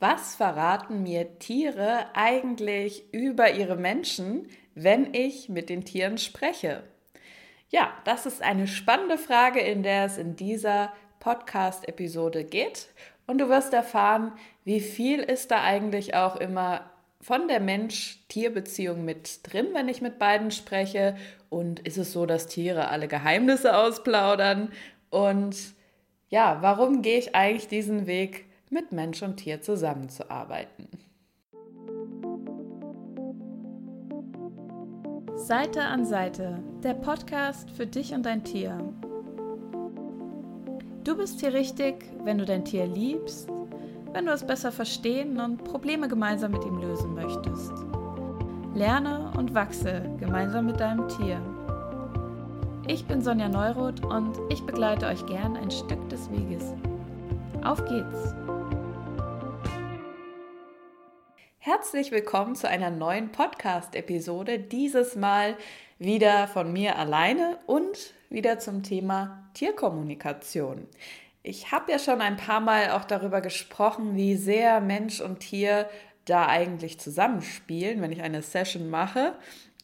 Was verraten mir Tiere eigentlich über ihre Menschen, wenn ich mit den Tieren spreche? Ja, das ist eine spannende Frage, in der es in dieser Podcast-Episode geht. Und du wirst erfahren, wie viel ist da eigentlich auch immer von der Mensch-Tier-Beziehung mit drin, wenn ich mit beiden spreche. Und ist es so, dass Tiere alle Geheimnisse ausplaudern? Und ja, warum gehe ich eigentlich diesen Weg mit Mensch und Tier zusammenzuarbeiten. Seite an Seite, der Podcast für dich und dein Tier. Du bist hier richtig, wenn du dein Tier liebst, wenn du es besser verstehen und Probleme gemeinsam mit ihm lösen möchtest. Lerne und wachse gemeinsam mit deinem Tier. Ich bin Sonja Neuroth und ich begleite euch gern ein Stück des Weges. Auf geht's! Herzlich willkommen zu einer neuen Podcast-Episode. Dieses Mal wieder von mir alleine und wieder zum Thema Tierkommunikation. Ich habe ja schon ein paar Mal auch darüber gesprochen, wie sehr Mensch und Tier da eigentlich zusammenspielen, wenn ich eine Session mache.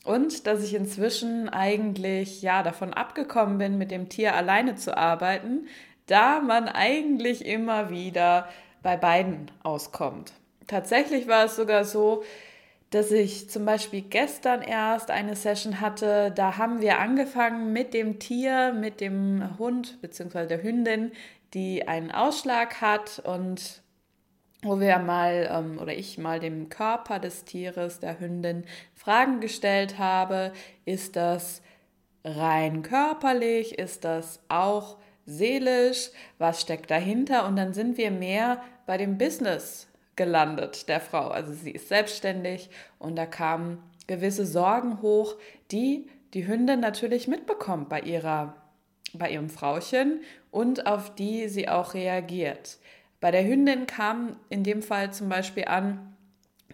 Und dass ich inzwischen eigentlich ja davon abgekommen bin, mit dem Tier alleine zu arbeiten, da man eigentlich immer wieder bei beiden auskommt. Tatsächlich war es sogar so, dass ich zum Beispiel gestern erst eine Session hatte. Da haben wir angefangen mit dem Tier, mit dem Hund bzw. der Hündin, die einen Ausschlag hat und wo wir mal ähm, oder ich mal dem Körper des Tieres, der Hündin, Fragen gestellt habe. Ist das rein körperlich? Ist das auch seelisch? Was steckt dahinter? Und dann sind wir mehr bei dem Business gelandet, der Frau. Also sie ist selbstständig und da kamen gewisse Sorgen hoch, die die Hündin natürlich mitbekommt bei ihrer bei ihrem Frauchen und auf die sie auch reagiert. Bei der Hündin kam in dem Fall zum Beispiel an,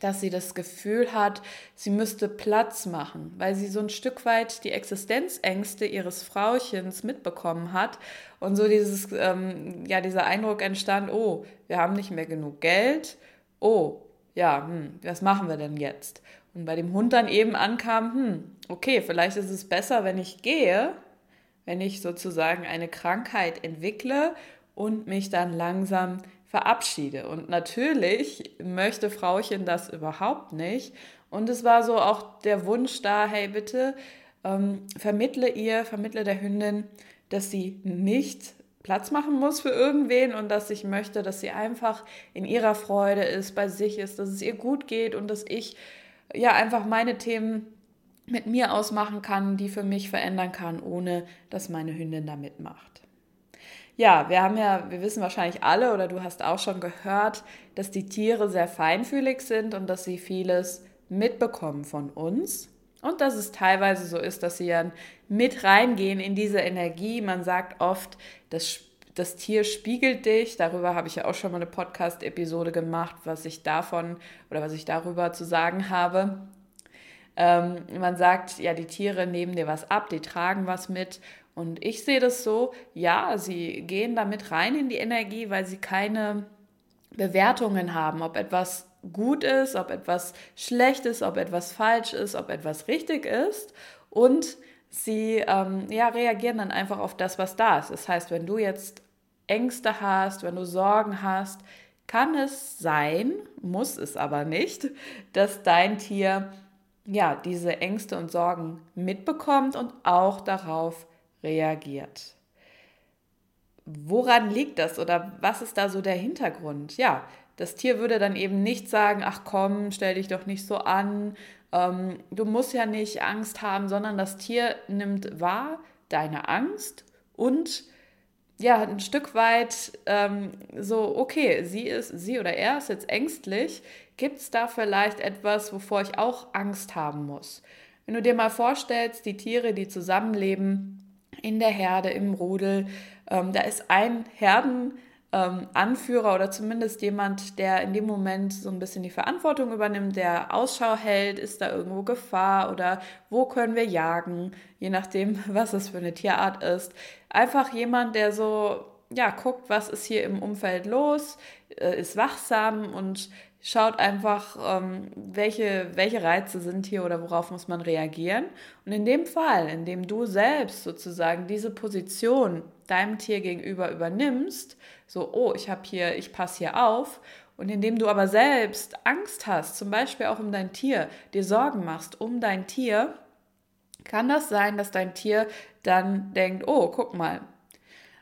dass sie das Gefühl hat, sie müsste Platz machen, weil sie so ein Stück weit die Existenzängste ihres Frauchens mitbekommen hat und so dieses, ähm, ja, dieser Eindruck entstand, oh, wir haben nicht mehr genug Geld, oh, ja, hm, was machen wir denn jetzt? Und bei dem Hund dann eben ankam, hm, okay, vielleicht ist es besser, wenn ich gehe, wenn ich sozusagen eine Krankheit entwickle und mich dann langsam verabschiede. Und natürlich möchte Frauchen das überhaupt nicht. Und es war so auch der Wunsch da, hey bitte, ähm, vermittle ihr, vermittle der Hündin, dass sie nicht Platz machen muss für irgendwen und dass ich möchte, dass sie einfach in ihrer Freude ist, bei sich ist, dass es ihr gut geht und dass ich ja einfach meine Themen mit mir ausmachen kann, die für mich verändern kann, ohne dass meine Hündin da mitmacht. Ja, wir haben ja, wir wissen wahrscheinlich alle oder du hast auch schon gehört, dass die Tiere sehr feinfühlig sind und dass sie vieles mitbekommen von uns. Und dass es teilweise so ist, dass sie dann mit reingehen in diese Energie. Man sagt oft, das, das Tier spiegelt dich. Darüber habe ich ja auch schon mal eine Podcast-Episode gemacht, was ich davon oder was ich darüber zu sagen habe. Ähm, man sagt, ja, die Tiere nehmen dir was ab, die tragen was mit. Und ich sehe das so, ja, sie gehen damit rein in die Energie, weil sie keine Bewertungen haben, ob etwas gut ist, ob etwas schlecht ist, ob etwas falsch ist, ob etwas richtig ist. Und sie ähm, ja, reagieren dann einfach auf das, was da ist. Das heißt, wenn du jetzt Ängste hast, wenn du Sorgen hast, kann es sein, muss es aber nicht, dass dein Tier ja diese Ängste und Sorgen mitbekommt und auch darauf reagiert. Woran liegt das oder was ist da so der Hintergrund? Ja, das Tier würde dann eben nicht sagen, ach komm, stell dich doch nicht so an, ähm, du musst ja nicht Angst haben, sondern das Tier nimmt wahr deine Angst und ja, ein Stück weit ähm, so, okay, sie ist, sie oder er ist jetzt ängstlich. Gibt es da vielleicht etwas, wovor ich auch Angst haben muss? Wenn du dir mal vorstellst, die Tiere, die zusammenleben in der Herde, im Rudel, ähm, da ist ein Herden, ähm, oder zumindest jemand, der in dem Moment so ein bisschen die Verantwortung übernimmt, der Ausschau hält, ist da irgendwo Gefahr oder wo können wir jagen, je nachdem, was es für eine Tierart ist. Einfach jemand, der so ja, guckt, was ist hier im Umfeld los, äh, ist wachsam und schaut einfach, ähm, welche, welche Reize sind hier oder worauf muss man reagieren. Und in dem Fall, in dem du selbst sozusagen diese Position deinem Tier gegenüber übernimmst, so, oh, ich habe hier, ich passe hier auf, und indem du aber selbst Angst hast, zum Beispiel auch um dein Tier, dir Sorgen machst um dein Tier, kann das sein, dass dein Tier dann denkt, oh, guck mal,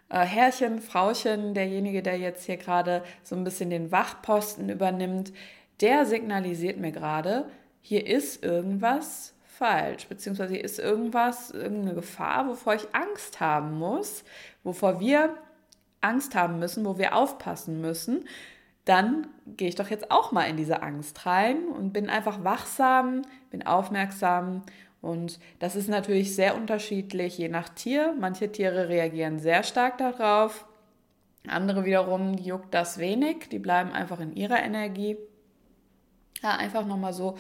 äh, Herrchen, Frauchen, derjenige, der jetzt hier gerade so ein bisschen den Wachposten übernimmt, der signalisiert mir gerade, hier ist irgendwas falsch, beziehungsweise hier ist irgendwas, irgendeine Gefahr, wovor ich Angst haben muss, wovor wir Angst haben müssen, wo wir aufpassen müssen, dann gehe ich doch jetzt auch mal in diese Angst rein und bin einfach wachsam, bin aufmerksam und das ist natürlich sehr unterschiedlich, je nach Tier. Manche Tiere reagieren sehr stark darauf, andere wiederum juckt das wenig, die bleiben einfach in ihrer Energie. Ja, einfach nochmal so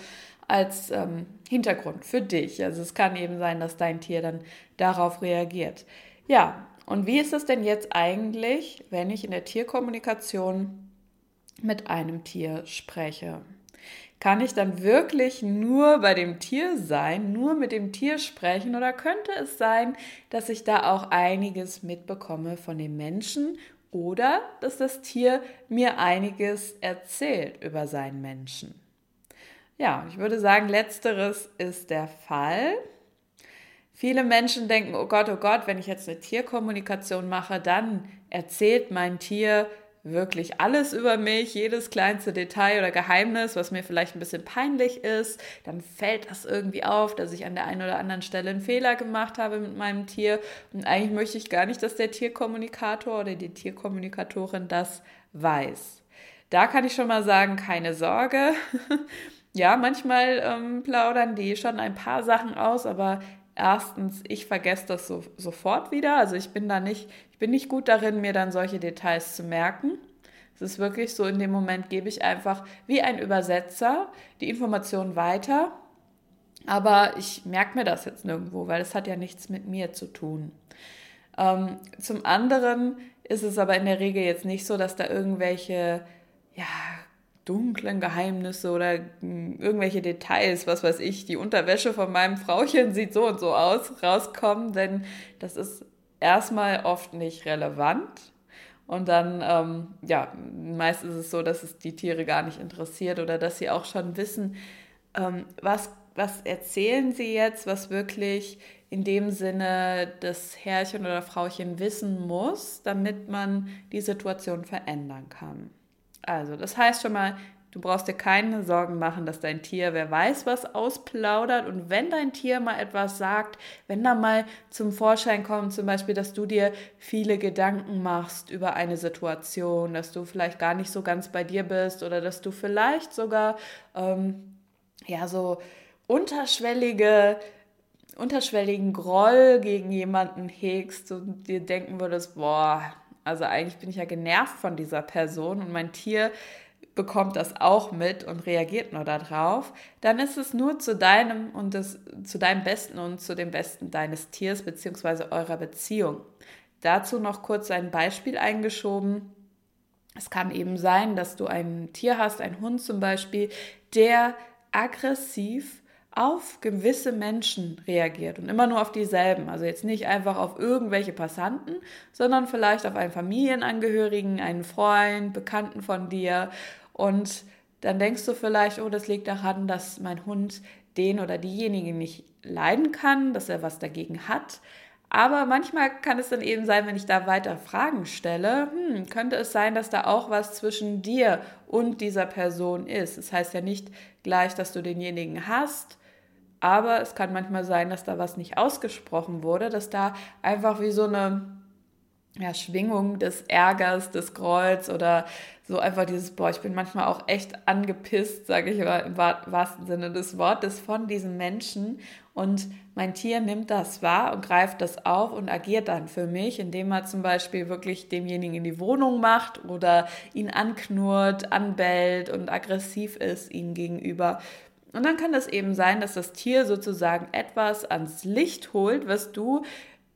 als ähm, Hintergrund für dich. Also es kann eben sein, dass dein Tier dann darauf reagiert. Ja, und wie ist es denn jetzt eigentlich, wenn ich in der Tierkommunikation mit einem Tier spreche? Kann ich dann wirklich nur bei dem Tier sein, nur mit dem Tier sprechen oder könnte es sein, dass ich da auch einiges mitbekomme von dem Menschen oder dass das Tier mir einiges erzählt über seinen Menschen? Ja, ich würde sagen, letzteres ist der Fall. Viele Menschen denken, oh Gott, oh Gott, wenn ich jetzt eine Tierkommunikation mache, dann erzählt mein Tier wirklich alles über mich, jedes kleinste Detail oder Geheimnis, was mir vielleicht ein bisschen peinlich ist, dann fällt das irgendwie auf, dass ich an der einen oder anderen Stelle einen Fehler gemacht habe mit meinem Tier. Und eigentlich möchte ich gar nicht, dass der Tierkommunikator oder die Tierkommunikatorin das weiß. Da kann ich schon mal sagen, keine Sorge. ja, manchmal ähm, plaudern die schon ein paar Sachen aus, aber erstens, ich vergesse das so, sofort wieder. Also ich bin da nicht, ich bin nicht gut darin, mir dann solche Details zu merken. Es ist wirklich so, in dem Moment gebe ich einfach wie ein Übersetzer die Information weiter. Aber ich merke mir das jetzt nirgendwo, weil es hat ja nichts mit mir zu tun. Ähm, zum anderen ist es aber in der Regel jetzt nicht so, dass da irgendwelche ja, dunklen Geheimnisse oder hm, irgendwelche Details, was weiß ich, die Unterwäsche von meinem Frauchen sieht so und so aus, rauskommen, denn das ist erstmal oft nicht relevant. Und dann, ähm, ja, meist ist es so, dass es die Tiere gar nicht interessiert oder dass sie auch schon wissen, ähm, was, was erzählen sie jetzt, was wirklich in dem Sinne das Herrchen oder Frauchen wissen muss, damit man die Situation verändern kann. Also, das heißt schon mal, du brauchst dir keine Sorgen machen, dass dein Tier, wer weiß, was ausplaudert. Und wenn dein Tier mal etwas sagt, wenn da mal zum Vorschein kommt, zum Beispiel, dass du dir viele Gedanken machst über eine Situation, dass du vielleicht gar nicht so ganz bei dir bist oder dass du vielleicht sogar, ähm, ja, so unterschwellige unterschwelligen Groll gegen jemanden hegst und dir denken würdest, boah, also eigentlich bin ich ja genervt von dieser Person und mein Tier bekommt das auch mit und reagiert nur darauf, dann ist es nur zu deinem und das, zu deinem Besten und zu dem Besten deines Tiers bzw. eurer Beziehung. Dazu noch kurz ein Beispiel eingeschoben. Es kann eben sein, dass du ein Tier hast, ein Hund zum Beispiel, der aggressiv auf gewisse Menschen reagiert und immer nur auf dieselben. Also jetzt nicht einfach auf irgendwelche Passanten, sondern vielleicht auf einen Familienangehörigen, einen Freund, Bekannten von dir. Und dann denkst du vielleicht, oh, das liegt daran, dass mein Hund den oder diejenigen nicht leiden kann, dass er was dagegen hat. Aber manchmal kann es dann eben sein, wenn ich da weiter Fragen stelle, hm, könnte es sein, dass da auch was zwischen dir und dieser Person ist. Das heißt ja nicht gleich, dass du denjenigen hast, aber es kann manchmal sein, dass da was nicht ausgesprochen wurde, dass da einfach wie so eine ja, Schwingung des Ärgers, des Grolls oder so einfach dieses, boah, ich bin manchmal auch echt angepisst, sage ich mal im wahrsten Sinne des Wortes, von diesem Menschen. Und mein Tier nimmt das wahr und greift das auf und agiert dann für mich, indem er zum Beispiel wirklich demjenigen in die Wohnung macht oder ihn anknurrt, anbellt und aggressiv ist ihm gegenüber. Und dann kann das eben sein, dass das Tier sozusagen etwas ans Licht holt, was du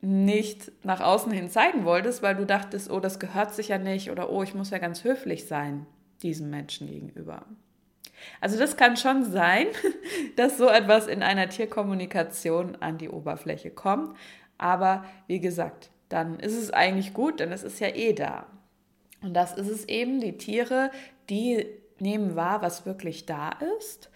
nicht nach außen hin zeigen wolltest, weil du dachtest, oh, das gehört sich ja nicht oder oh, ich muss ja ganz höflich sein diesem Menschen gegenüber. Also das kann schon sein, dass so etwas in einer Tierkommunikation an die Oberfläche kommt. Aber wie gesagt, dann ist es eigentlich gut, denn es ist ja eh da. Und das ist es eben, die Tiere, die nehmen wahr, was wirklich da ist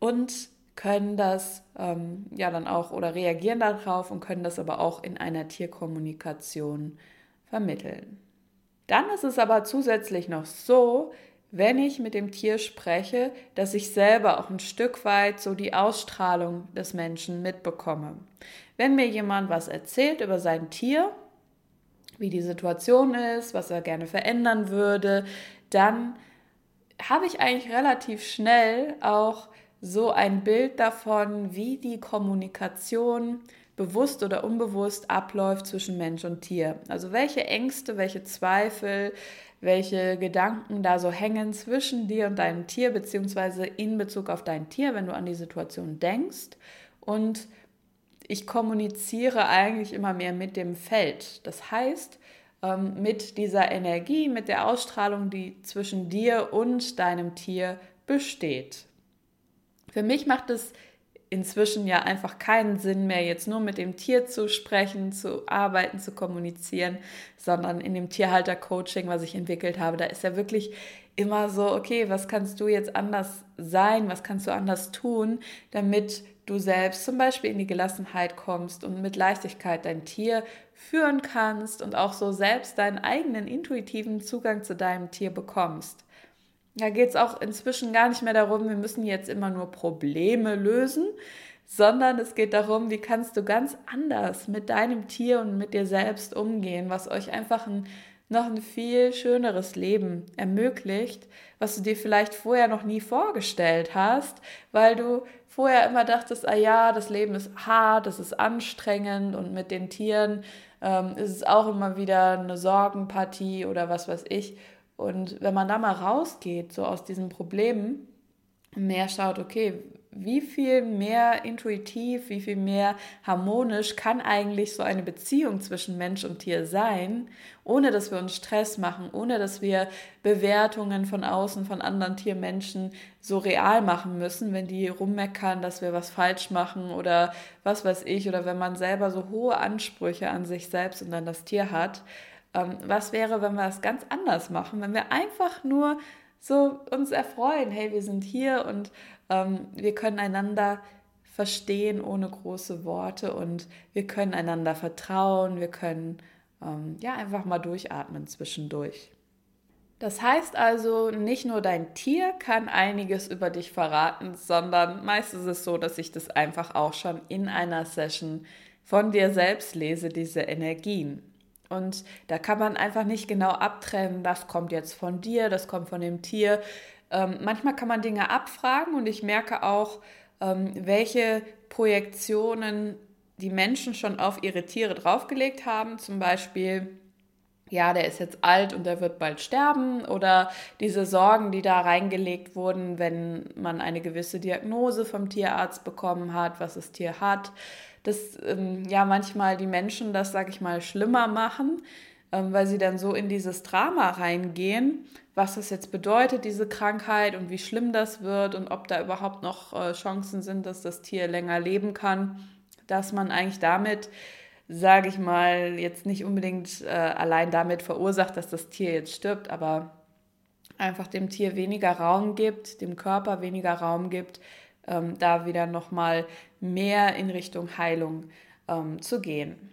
und können das ähm, ja dann auch oder reagieren darauf und können das aber auch in einer Tierkommunikation vermitteln. Dann ist es aber zusätzlich noch so, wenn ich mit dem Tier spreche, dass ich selber auch ein Stück weit so die Ausstrahlung des Menschen mitbekomme. Wenn mir jemand was erzählt über sein Tier, wie die Situation ist, was er gerne verändern würde, dann habe ich eigentlich relativ schnell auch so ein Bild davon, wie die Kommunikation bewusst oder unbewusst abläuft zwischen Mensch und Tier. Also welche Ängste, welche Zweifel, welche Gedanken da so hängen zwischen dir und deinem Tier, beziehungsweise in Bezug auf dein Tier, wenn du an die Situation denkst. Und ich kommuniziere eigentlich immer mehr mit dem Feld. Das heißt, ähm, mit dieser Energie, mit der Ausstrahlung, die zwischen dir und deinem Tier besteht. Für mich macht es inzwischen ja einfach keinen Sinn mehr, jetzt nur mit dem Tier zu sprechen, zu arbeiten, zu kommunizieren, sondern in dem Tierhalter-Coaching, was ich entwickelt habe, da ist ja wirklich immer so, okay, was kannst du jetzt anders sein, was kannst du anders tun, damit du selbst zum Beispiel in die Gelassenheit kommst und mit Leichtigkeit dein Tier führen kannst und auch so selbst deinen eigenen intuitiven Zugang zu deinem Tier bekommst. Da geht es auch inzwischen gar nicht mehr darum, wir müssen jetzt immer nur Probleme lösen, sondern es geht darum, wie kannst du ganz anders mit deinem Tier und mit dir selbst umgehen, was euch einfach ein, noch ein viel schöneres Leben ermöglicht, was du dir vielleicht vorher noch nie vorgestellt hast, weil du vorher immer dachtest, ah ja, das Leben ist hart, es ist anstrengend und mit den Tieren ähm, ist es auch immer wieder eine Sorgenpartie oder was weiß ich. Und wenn man da mal rausgeht, so aus diesen Problemen, mehr schaut, okay, wie viel mehr intuitiv, wie viel mehr harmonisch kann eigentlich so eine Beziehung zwischen Mensch und Tier sein, ohne dass wir uns Stress machen, ohne dass wir Bewertungen von außen, von anderen Tiermenschen so real machen müssen, wenn die rummeckern, dass wir was falsch machen oder was weiß ich, oder wenn man selber so hohe Ansprüche an sich selbst und an das Tier hat. Ähm, was wäre, wenn wir es ganz anders machen, wenn wir einfach nur so uns erfreuen, hey, wir sind hier und ähm, wir können einander verstehen ohne große Worte und wir können einander vertrauen, wir können ähm, ja einfach mal durchatmen zwischendurch. Das heißt also, nicht nur dein Tier kann einiges über dich verraten, sondern meist ist es so, dass ich das einfach auch schon in einer Session von dir selbst lese, diese Energien. Und da kann man einfach nicht genau abtrennen, das kommt jetzt von dir, das kommt von dem Tier. Ähm, manchmal kann man Dinge abfragen und ich merke auch, ähm, welche Projektionen die Menschen schon auf ihre Tiere draufgelegt haben. Zum Beispiel, ja, der ist jetzt alt und der wird bald sterben oder diese Sorgen, die da reingelegt wurden, wenn man eine gewisse Diagnose vom Tierarzt bekommen hat, was das Tier hat dass ähm, ja manchmal die Menschen das, sag ich mal, schlimmer machen, ähm, weil sie dann so in dieses Drama reingehen, was das jetzt bedeutet, diese Krankheit und wie schlimm das wird und ob da überhaupt noch äh, Chancen sind, dass das Tier länger leben kann, dass man eigentlich damit sage ich mal, jetzt nicht unbedingt äh, allein damit verursacht, dass das Tier jetzt stirbt, aber einfach dem Tier weniger Raum gibt, dem Körper weniger Raum gibt, ähm, da wieder nochmal mehr in Richtung Heilung ähm, zu gehen.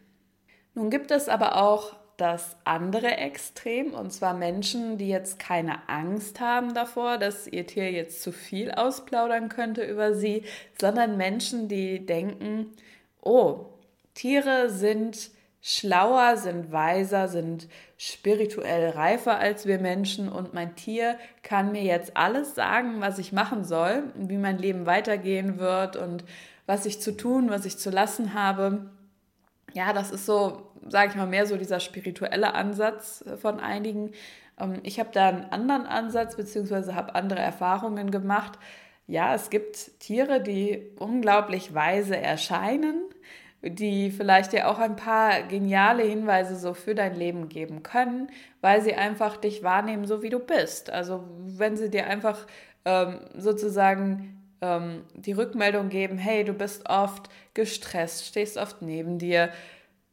Nun gibt es aber auch das andere Extrem, und zwar Menschen, die jetzt keine Angst haben davor, dass ihr Tier jetzt zu viel ausplaudern könnte über sie, sondern Menschen, die denken, oh, Tiere sind schlauer, sind weiser, sind spirituell reifer als wir Menschen und mein Tier kann mir jetzt alles sagen, was ich machen soll, wie mein Leben weitergehen wird und was ich zu tun, was ich zu lassen habe. Ja, das ist so, sage ich mal, mehr so dieser spirituelle Ansatz von einigen. Ähm, ich habe da einen anderen Ansatz beziehungsweise habe andere Erfahrungen gemacht. Ja, es gibt Tiere, die unglaublich weise erscheinen, die vielleicht dir auch ein paar geniale Hinweise so für dein Leben geben können, weil sie einfach dich wahrnehmen, so wie du bist. Also wenn sie dir einfach ähm, sozusagen ähm, die Rückmeldung geben, hey, du bist oft gestresst, stehst oft neben dir,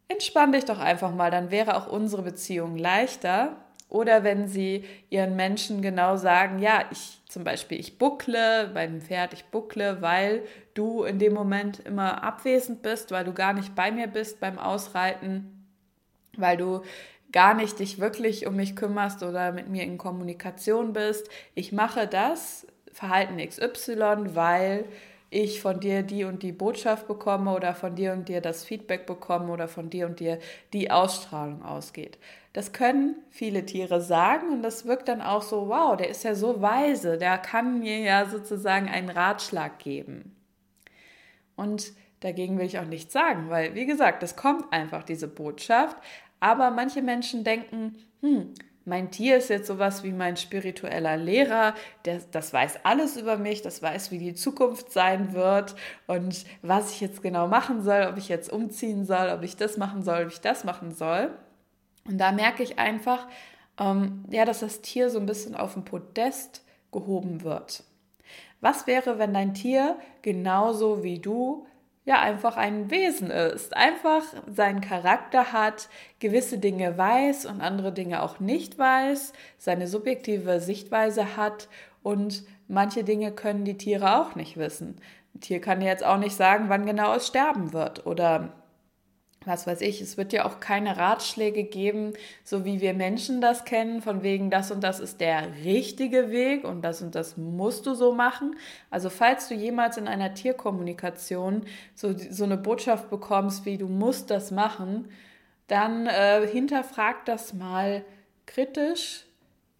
entspann dich doch einfach mal, dann wäre auch unsere Beziehung leichter. Oder wenn sie ihren Menschen genau sagen, ja, ich zum Beispiel, ich buckle beim Pferd, ich buckle, weil du in dem Moment immer abwesend bist, weil du gar nicht bei mir bist beim Ausreiten, weil du gar nicht dich wirklich um mich kümmerst oder mit mir in Kommunikation bist. Ich mache das Verhalten XY, weil ich von dir die und die Botschaft bekomme oder von dir und dir das Feedback bekomme oder von dir und dir die Ausstrahlung ausgeht. Das können viele Tiere sagen und das wirkt dann auch so, wow, der ist ja so weise, der kann mir ja sozusagen einen Ratschlag geben. Und dagegen will ich auch nichts sagen, weil, wie gesagt, es kommt einfach diese Botschaft, aber manche Menschen denken, hm, mein Tier ist jetzt sowas wie mein spiritueller Lehrer, der, das weiß alles über mich, das weiß, wie die Zukunft sein wird und was ich jetzt genau machen soll, ob ich jetzt umziehen soll, ob ich das machen soll, ob ich das machen soll. Und da merke ich einfach, ähm, ja, dass das Tier so ein bisschen auf den Podest gehoben wird. Was wäre, wenn dein Tier genauso wie du ja einfach ein Wesen ist, einfach seinen Charakter hat, gewisse Dinge weiß und andere Dinge auch nicht weiß, seine subjektive Sichtweise hat und manche Dinge können die Tiere auch nicht wissen. Ein Tier kann jetzt auch nicht sagen, wann genau es sterben wird oder was weiß ich, es wird ja auch keine Ratschläge geben, so wie wir Menschen das kennen, von wegen das und das ist der richtige Weg und das und das musst du so machen. Also falls du jemals in einer Tierkommunikation so, so eine Botschaft bekommst, wie du musst das machen, dann äh, hinterfrag das mal kritisch.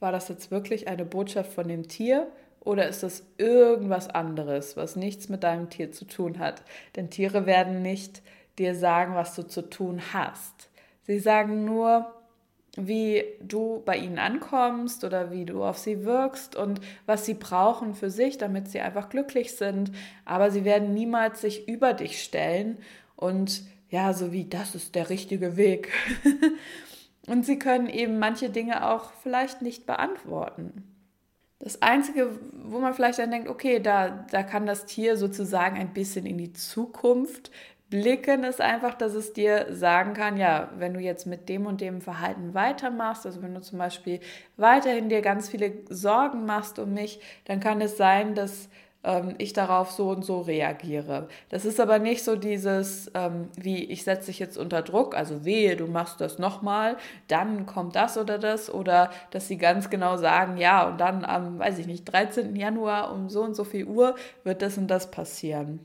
War das jetzt wirklich eine Botschaft von dem Tier? Oder ist das irgendwas anderes, was nichts mit deinem Tier zu tun hat? Denn Tiere werden nicht dir sagen, was du zu tun hast. Sie sagen nur, wie du bei ihnen ankommst oder wie du auf sie wirkst und was sie brauchen für sich, damit sie einfach glücklich sind. Aber sie werden niemals sich über dich stellen und ja, so wie das ist der richtige Weg. und sie können eben manche Dinge auch vielleicht nicht beantworten. Das Einzige, wo man vielleicht dann denkt, okay, da, da kann das Tier sozusagen ein bisschen in die Zukunft Blicken ist einfach, dass es dir sagen kann, ja, wenn du jetzt mit dem und dem Verhalten weitermachst, also wenn du zum Beispiel weiterhin dir ganz viele Sorgen machst um mich, dann kann es sein, dass ähm, ich darauf so und so reagiere. Das ist aber nicht so dieses, ähm, wie ich setze dich jetzt unter Druck, also wehe, du machst das nochmal, dann kommt das oder das, oder dass sie ganz genau sagen, ja, und dann am, weiß ich nicht, 13. Januar um so und so viel Uhr wird das und das passieren.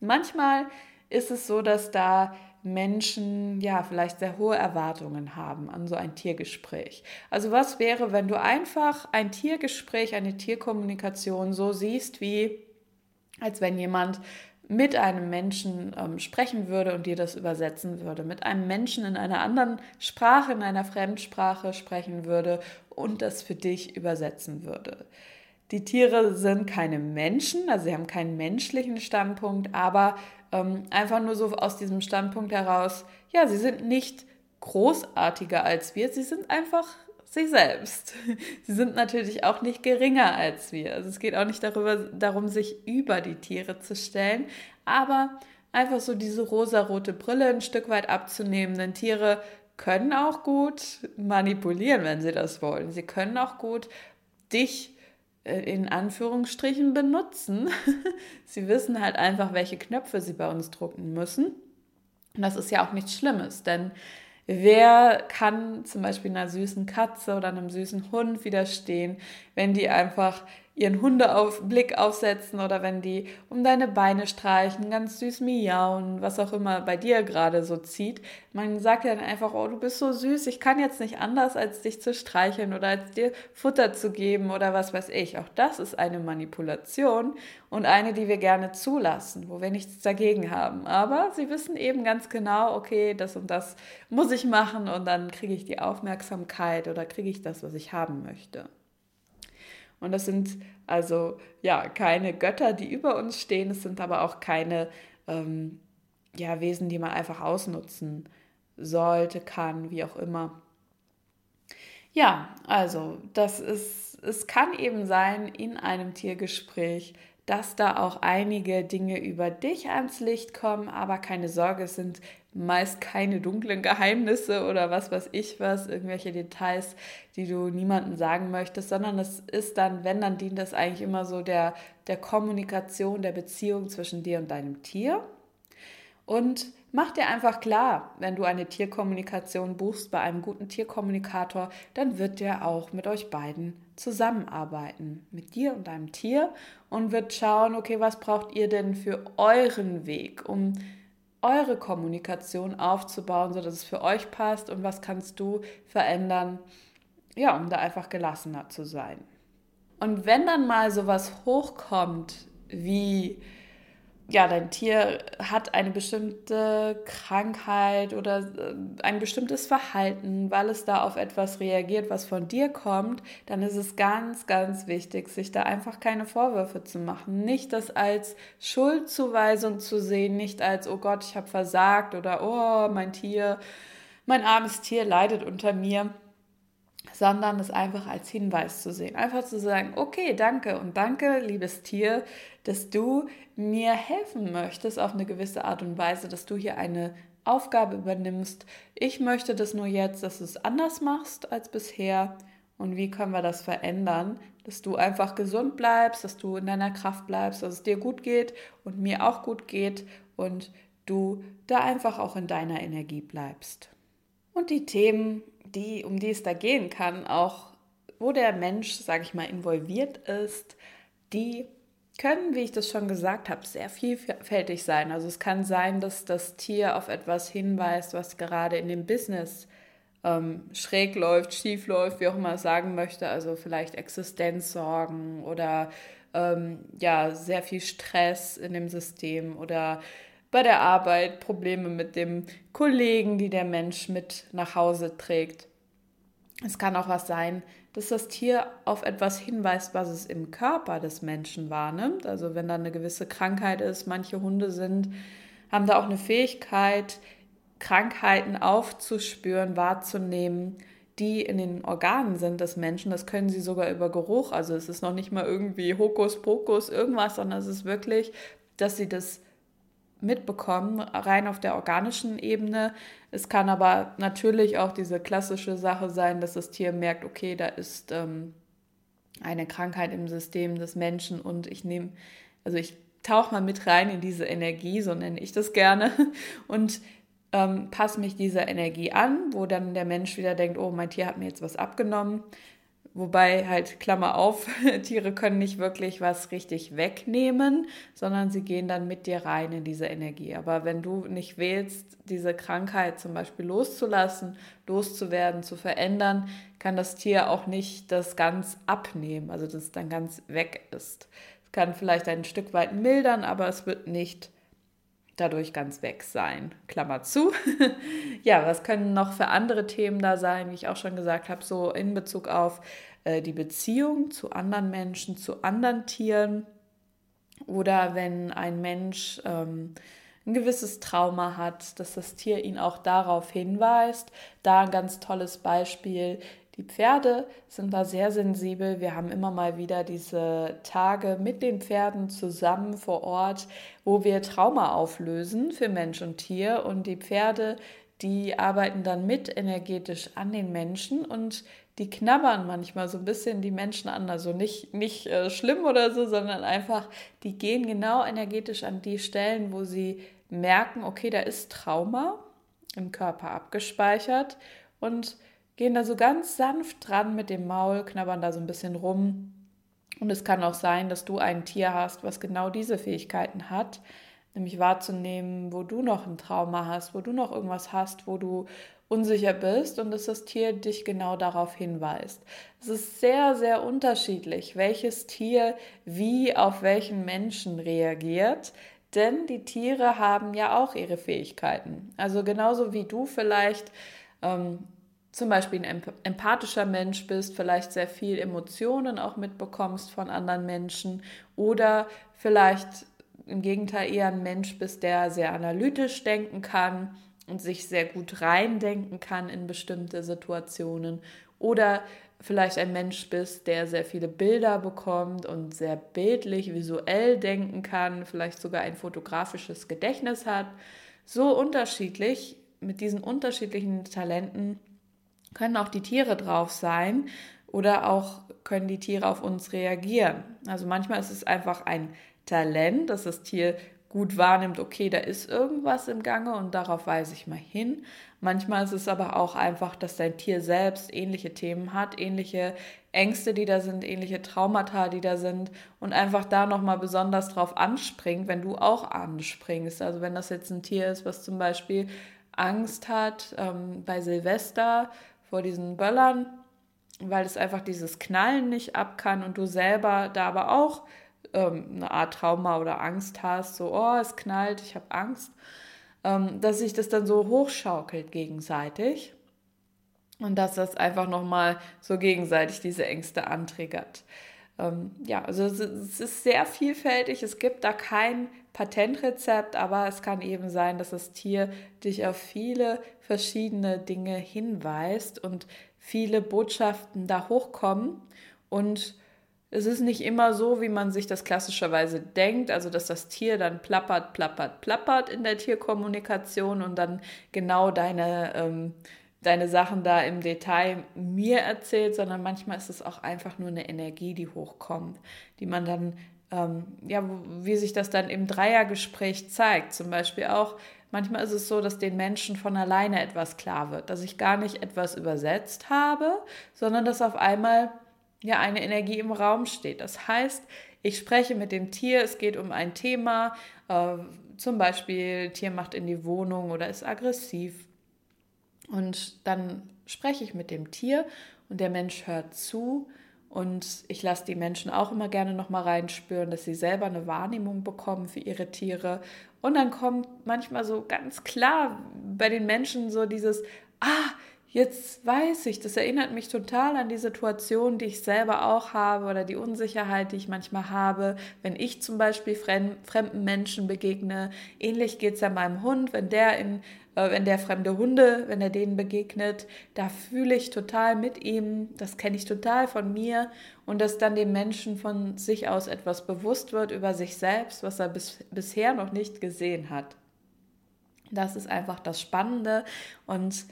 Manchmal ist es so, dass da Menschen ja vielleicht sehr hohe Erwartungen haben an so ein Tiergespräch. Also was wäre, wenn du einfach ein Tiergespräch, eine Tierkommunikation so siehst, wie als wenn jemand mit einem Menschen ähm, sprechen würde und dir das übersetzen würde, mit einem Menschen in einer anderen Sprache, in einer Fremdsprache sprechen würde und das für dich übersetzen würde. Die Tiere sind keine Menschen, also sie haben keinen menschlichen Standpunkt, aber ähm, einfach nur so aus diesem Standpunkt heraus, ja, sie sind nicht großartiger als wir, sie sind einfach sie selbst. Sie sind natürlich auch nicht geringer als wir. Also es geht auch nicht darüber, darum, sich über die Tiere zu stellen, aber einfach so diese rosarote Brille ein Stück weit abzunehmen, denn Tiere können auch gut manipulieren, wenn sie das wollen. Sie können auch gut dich äh, in Anführungsstrichen benutzen. sie wissen halt einfach, welche Knöpfe sie bei uns drucken müssen. Und das ist ja auch nichts Schlimmes, denn wer kann zum Beispiel einer süßen Katze oder einem süßen Hund widerstehen, wenn die einfach ihren Hundeblick aufsetzen oder wenn die um deine Beine streichen, ganz süß miauen, was auch immer bei dir gerade so zieht. Man sagt dann einfach, oh, du bist so süß, ich kann jetzt nicht anders, als dich zu streicheln oder als dir Futter zu geben oder was weiß ich. Auch das ist eine Manipulation und eine, die wir gerne zulassen, wo wir nichts dagegen haben. Aber sie wissen eben ganz genau, okay, das und das muss ich machen und dann kriege ich die Aufmerksamkeit oder kriege ich das, was ich haben möchte. Und das sind also ja keine Götter, die über uns stehen, es sind aber auch keine ähm, ja, Wesen, die man einfach ausnutzen sollte, kann, wie auch immer. Ja, also das ist, es kann eben sein in einem Tiergespräch, dass da auch einige Dinge über dich ans Licht kommen, aber keine Sorge, es sind meist keine dunklen Geheimnisse oder was weiß ich was, irgendwelche Details, die du niemandem sagen möchtest, sondern es ist dann, wenn, dann dient es eigentlich immer so der, der Kommunikation, der Beziehung zwischen dir und deinem Tier. Und mach dir einfach klar, wenn du eine Tierkommunikation buchst bei einem guten Tierkommunikator, dann wird der auch mit euch beiden zusammenarbeiten, mit dir und deinem Tier und wird schauen, okay, was braucht ihr denn für euren Weg, um eure Kommunikation aufzubauen, sodass es für euch passt und was kannst du verändern, ja, um da einfach gelassener zu sein. Und wenn dann mal sowas hochkommt wie ja, dein Tier hat eine bestimmte Krankheit oder äh, ein bestimmtes Verhalten, weil es da auf etwas reagiert, was von dir kommt, dann ist es ganz, ganz wichtig, sich da einfach keine Vorwürfe zu machen. Nicht das als Schuldzuweisung zu sehen, nicht als, oh Gott, ich habe versagt oder, oh, mein Tier, mein armes Tier leidet unter mir sondern es einfach als Hinweis zu sehen. Einfach zu sagen, okay, danke und danke, liebes Tier, dass du mir helfen möchtest auf eine gewisse Art und Weise, dass du hier eine Aufgabe übernimmst. Ich möchte das nur jetzt, dass du es anders machst als bisher. Und wie können wir das verändern, dass du einfach gesund bleibst, dass du in deiner Kraft bleibst, dass es dir gut geht und mir auch gut geht und du da einfach auch in deiner Energie bleibst. Und die Themen, die, um die es da gehen kann, auch wo der Mensch, sage ich mal, involviert ist, die können, wie ich das schon gesagt habe, sehr vielfältig sein. Also es kann sein, dass das Tier auf etwas hinweist, was gerade in dem Business ähm, schräg läuft, schief läuft, wie auch immer sagen möchte. Also vielleicht Existenzsorgen oder ähm, ja, sehr viel Stress in dem System oder bei der Arbeit Probleme mit dem Kollegen, die der Mensch mit nach Hause trägt. Es kann auch was sein, dass das Tier auf etwas hinweist, was es im Körper des Menschen wahrnimmt. Also wenn da eine gewisse Krankheit ist, manche Hunde sind, haben da auch eine Fähigkeit, Krankheiten aufzuspüren, wahrzunehmen, die in den Organen sind des Menschen. Das können sie sogar über Geruch. Also es ist noch nicht mal irgendwie Hokuspokus, irgendwas, sondern es ist wirklich, dass sie das mitbekommen, rein auf der organischen Ebene. Es kann aber natürlich auch diese klassische Sache sein, dass das Tier merkt, okay, da ist ähm, eine Krankheit im System des Menschen und ich nehme, also ich tauche mal mit rein in diese Energie, so nenne ich das gerne, und ähm, passe mich dieser Energie an, wo dann der Mensch wieder denkt, oh, mein Tier hat mir jetzt was abgenommen. Wobei halt, Klammer auf, Tiere können nicht wirklich was richtig wegnehmen, sondern sie gehen dann mit dir rein in diese Energie. Aber wenn du nicht wählst, diese Krankheit zum Beispiel loszulassen, loszuwerden, zu verändern, kann das Tier auch nicht das ganz abnehmen, also dass es dann ganz weg ist. Es kann vielleicht ein Stück weit mildern, aber es wird nicht dadurch ganz weg sein. Klammer zu. ja, was können noch für andere Themen da sein, wie ich auch schon gesagt habe, so in Bezug auf äh, die Beziehung zu anderen Menschen, zu anderen Tieren oder wenn ein Mensch ähm, ein gewisses Trauma hat, dass das Tier ihn auch darauf hinweist. Da ein ganz tolles Beispiel die Pferde sind da sehr sensibel. Wir haben immer mal wieder diese Tage mit den Pferden zusammen vor Ort, wo wir Trauma auflösen für Mensch und Tier. Und die Pferde, die arbeiten dann mit energetisch an den Menschen und die knabbern manchmal so ein bisschen die Menschen an. Also nicht, nicht äh, schlimm oder so, sondern einfach, die gehen genau energetisch an die Stellen, wo sie merken, okay, da ist Trauma im Körper abgespeichert und gehen da so ganz sanft dran mit dem Maul, knabbern da so ein bisschen rum. Und es kann auch sein, dass du ein Tier hast, was genau diese Fähigkeiten hat, nämlich wahrzunehmen, wo du noch ein Trauma hast, wo du noch irgendwas hast, wo du unsicher bist und dass das Tier dich genau darauf hinweist. Es ist sehr, sehr unterschiedlich, welches Tier wie auf welchen Menschen reagiert. Denn die Tiere haben ja auch ihre Fähigkeiten. Also genauso wie du vielleicht ähm, zum Beispiel ein empathischer Mensch bist, vielleicht sehr viel Emotionen auch mitbekommst von anderen Menschen oder vielleicht im Gegenteil eher ein Mensch bist, der sehr analytisch denken kann und sich sehr gut reindenken kann in bestimmte Situationen oder vielleicht ein Mensch bist, der sehr viele Bilder bekommt und sehr bildlich, visuell denken kann, vielleicht sogar ein fotografisches Gedächtnis hat. So unterschiedlich, mit diesen unterschiedlichen Talenten können auch die Tiere drauf sein oder auch können die Tiere auf uns reagieren. Also manchmal ist es einfach ein Talent, dass das Tier gut wahrnimmt, okay, da ist irgendwas im Gange und darauf weise ich mal hin. Manchmal ist es aber auch einfach, dass dein Tier selbst ähnliche Themen hat, ähnliche Ängste, die da sind, ähnliche Traumata, die da sind und einfach da nochmal besonders drauf anspringt, wenn du auch anspringst. Also wenn das jetzt ein Tier ist, was zum Beispiel Angst hat ähm, bei Silvester vor diesen Böllern, weil es einfach dieses Knallen nicht ab kann und du selber da aber auch ähm, eine Art Trauma oder Angst hast, so, oh, es knallt, ich habe Angst, ähm, dass sich das dann so hochschaukelt gegenseitig und dass das einfach nochmal so gegenseitig diese Ängste antriggert. Ähm, ja, also es, es ist sehr vielfältig, es gibt da kein Patentrezept, aber es kann eben sein, dass das Tier dich auf viele verschiedene Dinge hinweist und viele Botschaften da hochkommen. Und es ist nicht immer so, wie man sich das klassischerweise denkt, also dass das Tier dann plappert, plappert, plappert in der Tierkommunikation und dann genau deine, ähm, deine Sachen da im Detail mir erzählt, sondern manchmal ist es auch einfach nur eine Energie, die hochkommt, die man dann, ähm, ja, wie sich das dann im Dreiergespräch zeigt. Zum Beispiel auch, manchmal ist es so, dass den Menschen von alleine etwas klar wird, dass ich gar nicht etwas übersetzt habe, sondern dass auf einmal ja eine Energie im Raum steht. Das heißt, ich spreche mit dem Tier, es geht um ein Thema, äh, zum Beispiel Tier macht in die Wohnung oder ist aggressiv. Und dann spreche ich mit dem Tier und der Mensch hört zu. Und ich lasse die Menschen auch immer gerne nochmal reinspüren, dass sie selber eine Wahrnehmung bekommen für ihre Tiere. Und dann kommt manchmal so ganz klar bei den Menschen so dieses, ah, jetzt weiß ich, das erinnert mich total an die Situation, die ich selber auch habe oder die Unsicherheit, die ich manchmal habe, wenn ich zum Beispiel fremden Menschen begegne. Ähnlich geht es ja meinem Hund, wenn der in wenn der fremde Hunde, wenn er denen begegnet, da fühle ich total mit ihm, das kenne ich total von mir und dass dann dem Menschen von sich aus etwas bewusst wird über sich selbst, was er bis, bisher noch nicht gesehen hat. Das ist einfach das Spannende und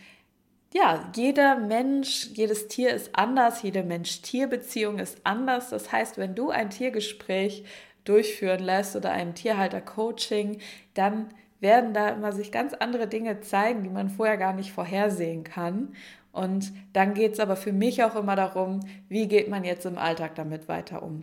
ja, jeder Mensch, jedes Tier ist anders, jede Mensch-Tier-Beziehung ist anders. Das heißt, wenn du ein Tiergespräch durchführen lässt oder ein Tierhalter-Coaching, dann werden da immer sich ganz andere Dinge zeigen, die man vorher gar nicht vorhersehen kann. Und dann geht es aber für mich auch immer darum, wie geht man jetzt im Alltag damit weiter um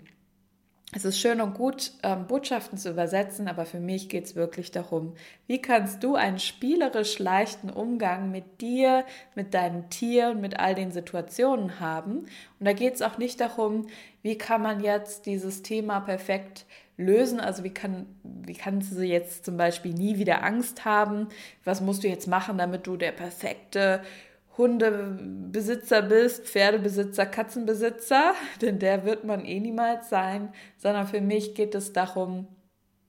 es ist schön und gut, ähm, Botschaften zu übersetzen, aber für mich geht es wirklich darum, wie kannst du einen spielerisch leichten Umgang mit dir, mit deinem Tier und mit all den Situationen haben. Und da geht es auch nicht darum, wie kann man jetzt dieses Thema perfekt lösen. Also wie, kann, wie kannst du jetzt zum Beispiel nie wieder Angst haben? Was musst du jetzt machen, damit du der perfekte Hundebesitzer bist, Pferdebesitzer, Katzenbesitzer, denn der wird man eh niemals sein, sondern für mich geht es darum,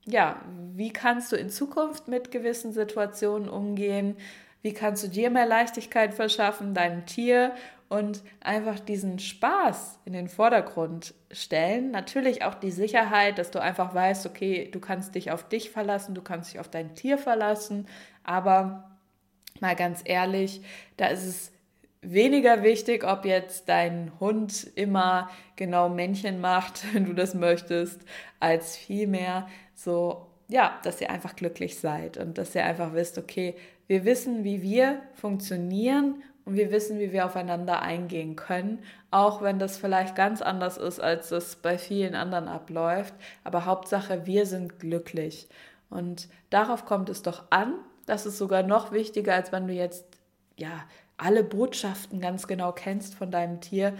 ja, wie kannst du in Zukunft mit gewissen Situationen umgehen? Wie kannst du dir mehr Leichtigkeit verschaffen, deinem Tier und einfach diesen Spaß in den Vordergrund stellen? Natürlich auch die Sicherheit, dass du einfach weißt, okay, du kannst dich auf dich verlassen, du kannst dich auf dein Tier verlassen, aber mal ganz ehrlich, da ist es weniger wichtig, ob jetzt dein Hund immer genau Männchen macht, wenn du das möchtest, als vielmehr so, ja, dass ihr einfach glücklich seid und dass ihr einfach wisst, okay, wir wissen, wie wir funktionieren und wir wissen, wie wir aufeinander eingehen können, auch wenn das vielleicht ganz anders ist, als es bei vielen anderen abläuft. Aber Hauptsache, wir sind glücklich. Und darauf kommt es doch an, das ist sogar noch wichtiger, als wenn du jetzt ja alle Botschaften ganz genau kennst von deinem Tier.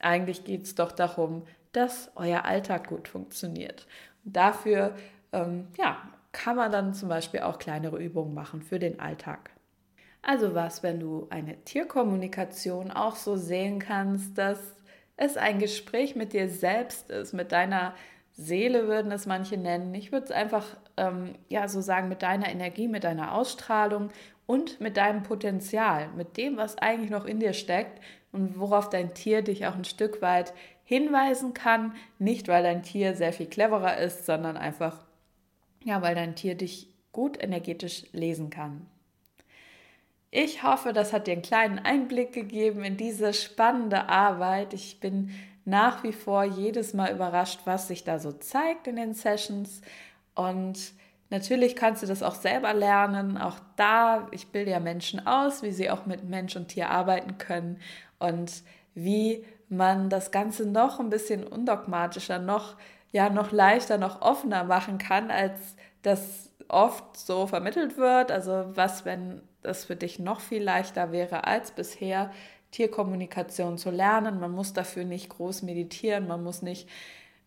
Eigentlich geht es doch darum, dass euer Alltag gut funktioniert. Und dafür ähm, ja, kann man dann zum Beispiel auch kleinere Übungen machen für den Alltag. Also was, wenn du eine Tierkommunikation auch so sehen kannst, dass es ein Gespräch mit dir selbst ist, mit deiner Seele würden es manche nennen. Ich würde es einfach ähm, ja so sagen mit deiner Energie, mit deiner Ausstrahlung und mit deinem Potenzial, mit dem, was eigentlich noch in dir steckt und worauf dein Tier dich auch ein Stück weit hinweisen kann. Nicht, weil dein Tier sehr viel cleverer ist, sondern einfach, ja, weil dein Tier dich gut energetisch lesen kann. Ich hoffe, das hat dir einen kleinen Einblick gegeben in diese spannende Arbeit. Ich bin nach wie vor jedes Mal überrascht, was sich da so zeigt in den Sessions. Und natürlich kannst du das auch selber lernen. Auch da, ich bilde ja Menschen aus, wie sie auch mit Mensch und Tier arbeiten können und wie man das Ganze noch ein bisschen undogmatischer, noch, ja, noch leichter, noch offener machen kann, als das oft so vermittelt wird. Also was, wenn das für dich noch viel leichter wäre als bisher, Tierkommunikation zu lernen. Man muss dafür nicht groß meditieren, man muss nicht,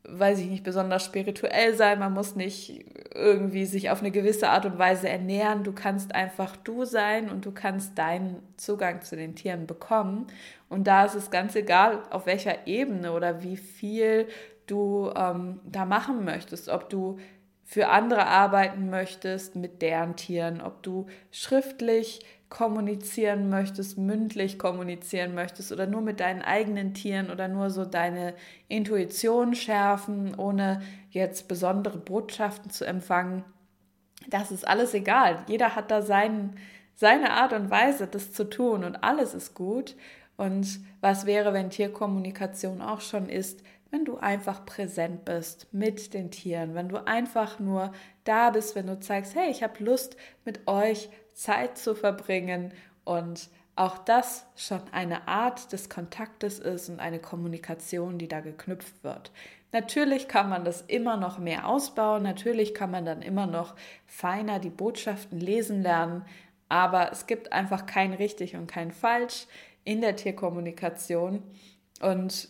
weiß ich nicht, besonders spirituell sein, man muss nicht irgendwie sich auf eine gewisse Art und Weise ernähren. Du kannst einfach du sein und du kannst deinen Zugang zu den Tieren bekommen. Und da ist es ganz egal, auf welcher Ebene oder wie viel du ähm, da machen möchtest, ob du für andere arbeiten möchtest mit deren Tieren, ob du schriftlich kommunizieren möchtest, mündlich kommunizieren möchtest oder nur mit deinen eigenen Tieren oder nur so deine Intuition schärfen, ohne jetzt besondere Botschaften zu empfangen. Das ist alles egal. Jeder hat da sein, seine Art und Weise, das zu tun und alles ist gut. Und was wäre, wenn Tierkommunikation auch schon ist, wenn du einfach präsent bist mit den Tieren, wenn du einfach nur da bist, wenn du zeigst, hey, ich habe Lust mit euch Zeit zu verbringen und auch das schon eine Art des Kontaktes ist und eine Kommunikation, die da geknüpft wird. Natürlich kann man das immer noch mehr ausbauen, natürlich kann man dann immer noch feiner die Botschaften lesen lernen, aber es gibt einfach kein richtig und kein falsch in der Tierkommunikation und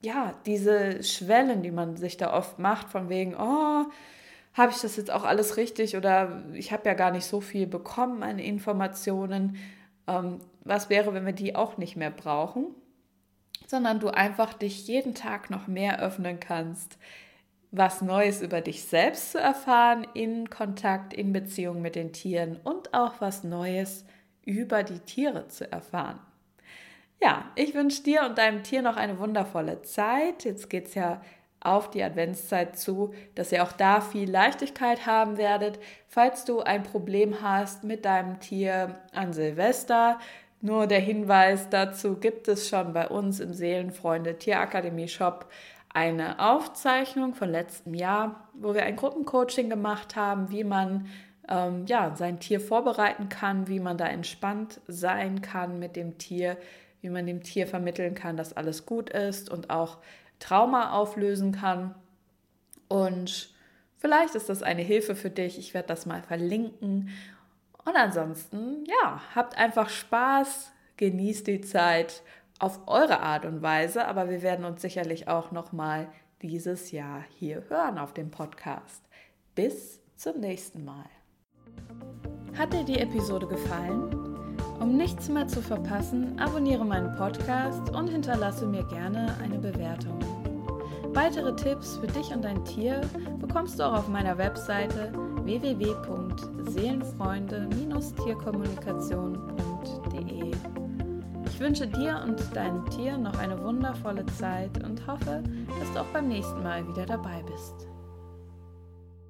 ja, diese Schwellen, die man sich da oft macht, von wegen, oh, habe ich das jetzt auch alles richtig oder ich habe ja gar nicht so viel bekommen an Informationen. Ähm, was wäre, wenn wir die auch nicht mehr brauchen, sondern du einfach dich jeden Tag noch mehr öffnen kannst, was Neues über dich selbst zu erfahren, in Kontakt, in Beziehung mit den Tieren und auch was Neues über die Tiere zu erfahren. Ja, ich wünsche dir und deinem Tier noch eine wundervolle Zeit. Jetzt geht es ja auf die Adventszeit zu, dass ihr auch da viel Leichtigkeit haben werdet. Falls du ein Problem hast mit deinem Tier an Silvester, nur der Hinweis dazu gibt es schon bei uns im Seelenfreunde Tierakademie Shop eine Aufzeichnung von letztem Jahr, wo wir ein Gruppencoaching gemacht haben, wie man ähm, ja, sein Tier vorbereiten kann, wie man da entspannt sein kann mit dem Tier, wie man dem Tier vermitteln kann, dass alles gut ist und auch Trauma auflösen kann. Und vielleicht ist das eine Hilfe für dich. Ich werde das mal verlinken. Und ansonsten, ja, habt einfach Spaß, genießt die Zeit auf eure Art und Weise, aber wir werden uns sicherlich auch noch mal dieses Jahr hier hören auf dem Podcast. Bis zum nächsten Mal. Hat dir die Episode gefallen? Um nichts mehr zu verpassen, abonniere meinen Podcast und hinterlasse mir gerne eine Bewertung. Weitere Tipps für dich und dein Tier bekommst du auch auf meiner Webseite www.seelenfreunde-tierkommunikation.de. Ich wünsche dir und deinem Tier noch eine wundervolle Zeit und hoffe, dass du auch beim nächsten Mal wieder dabei bist.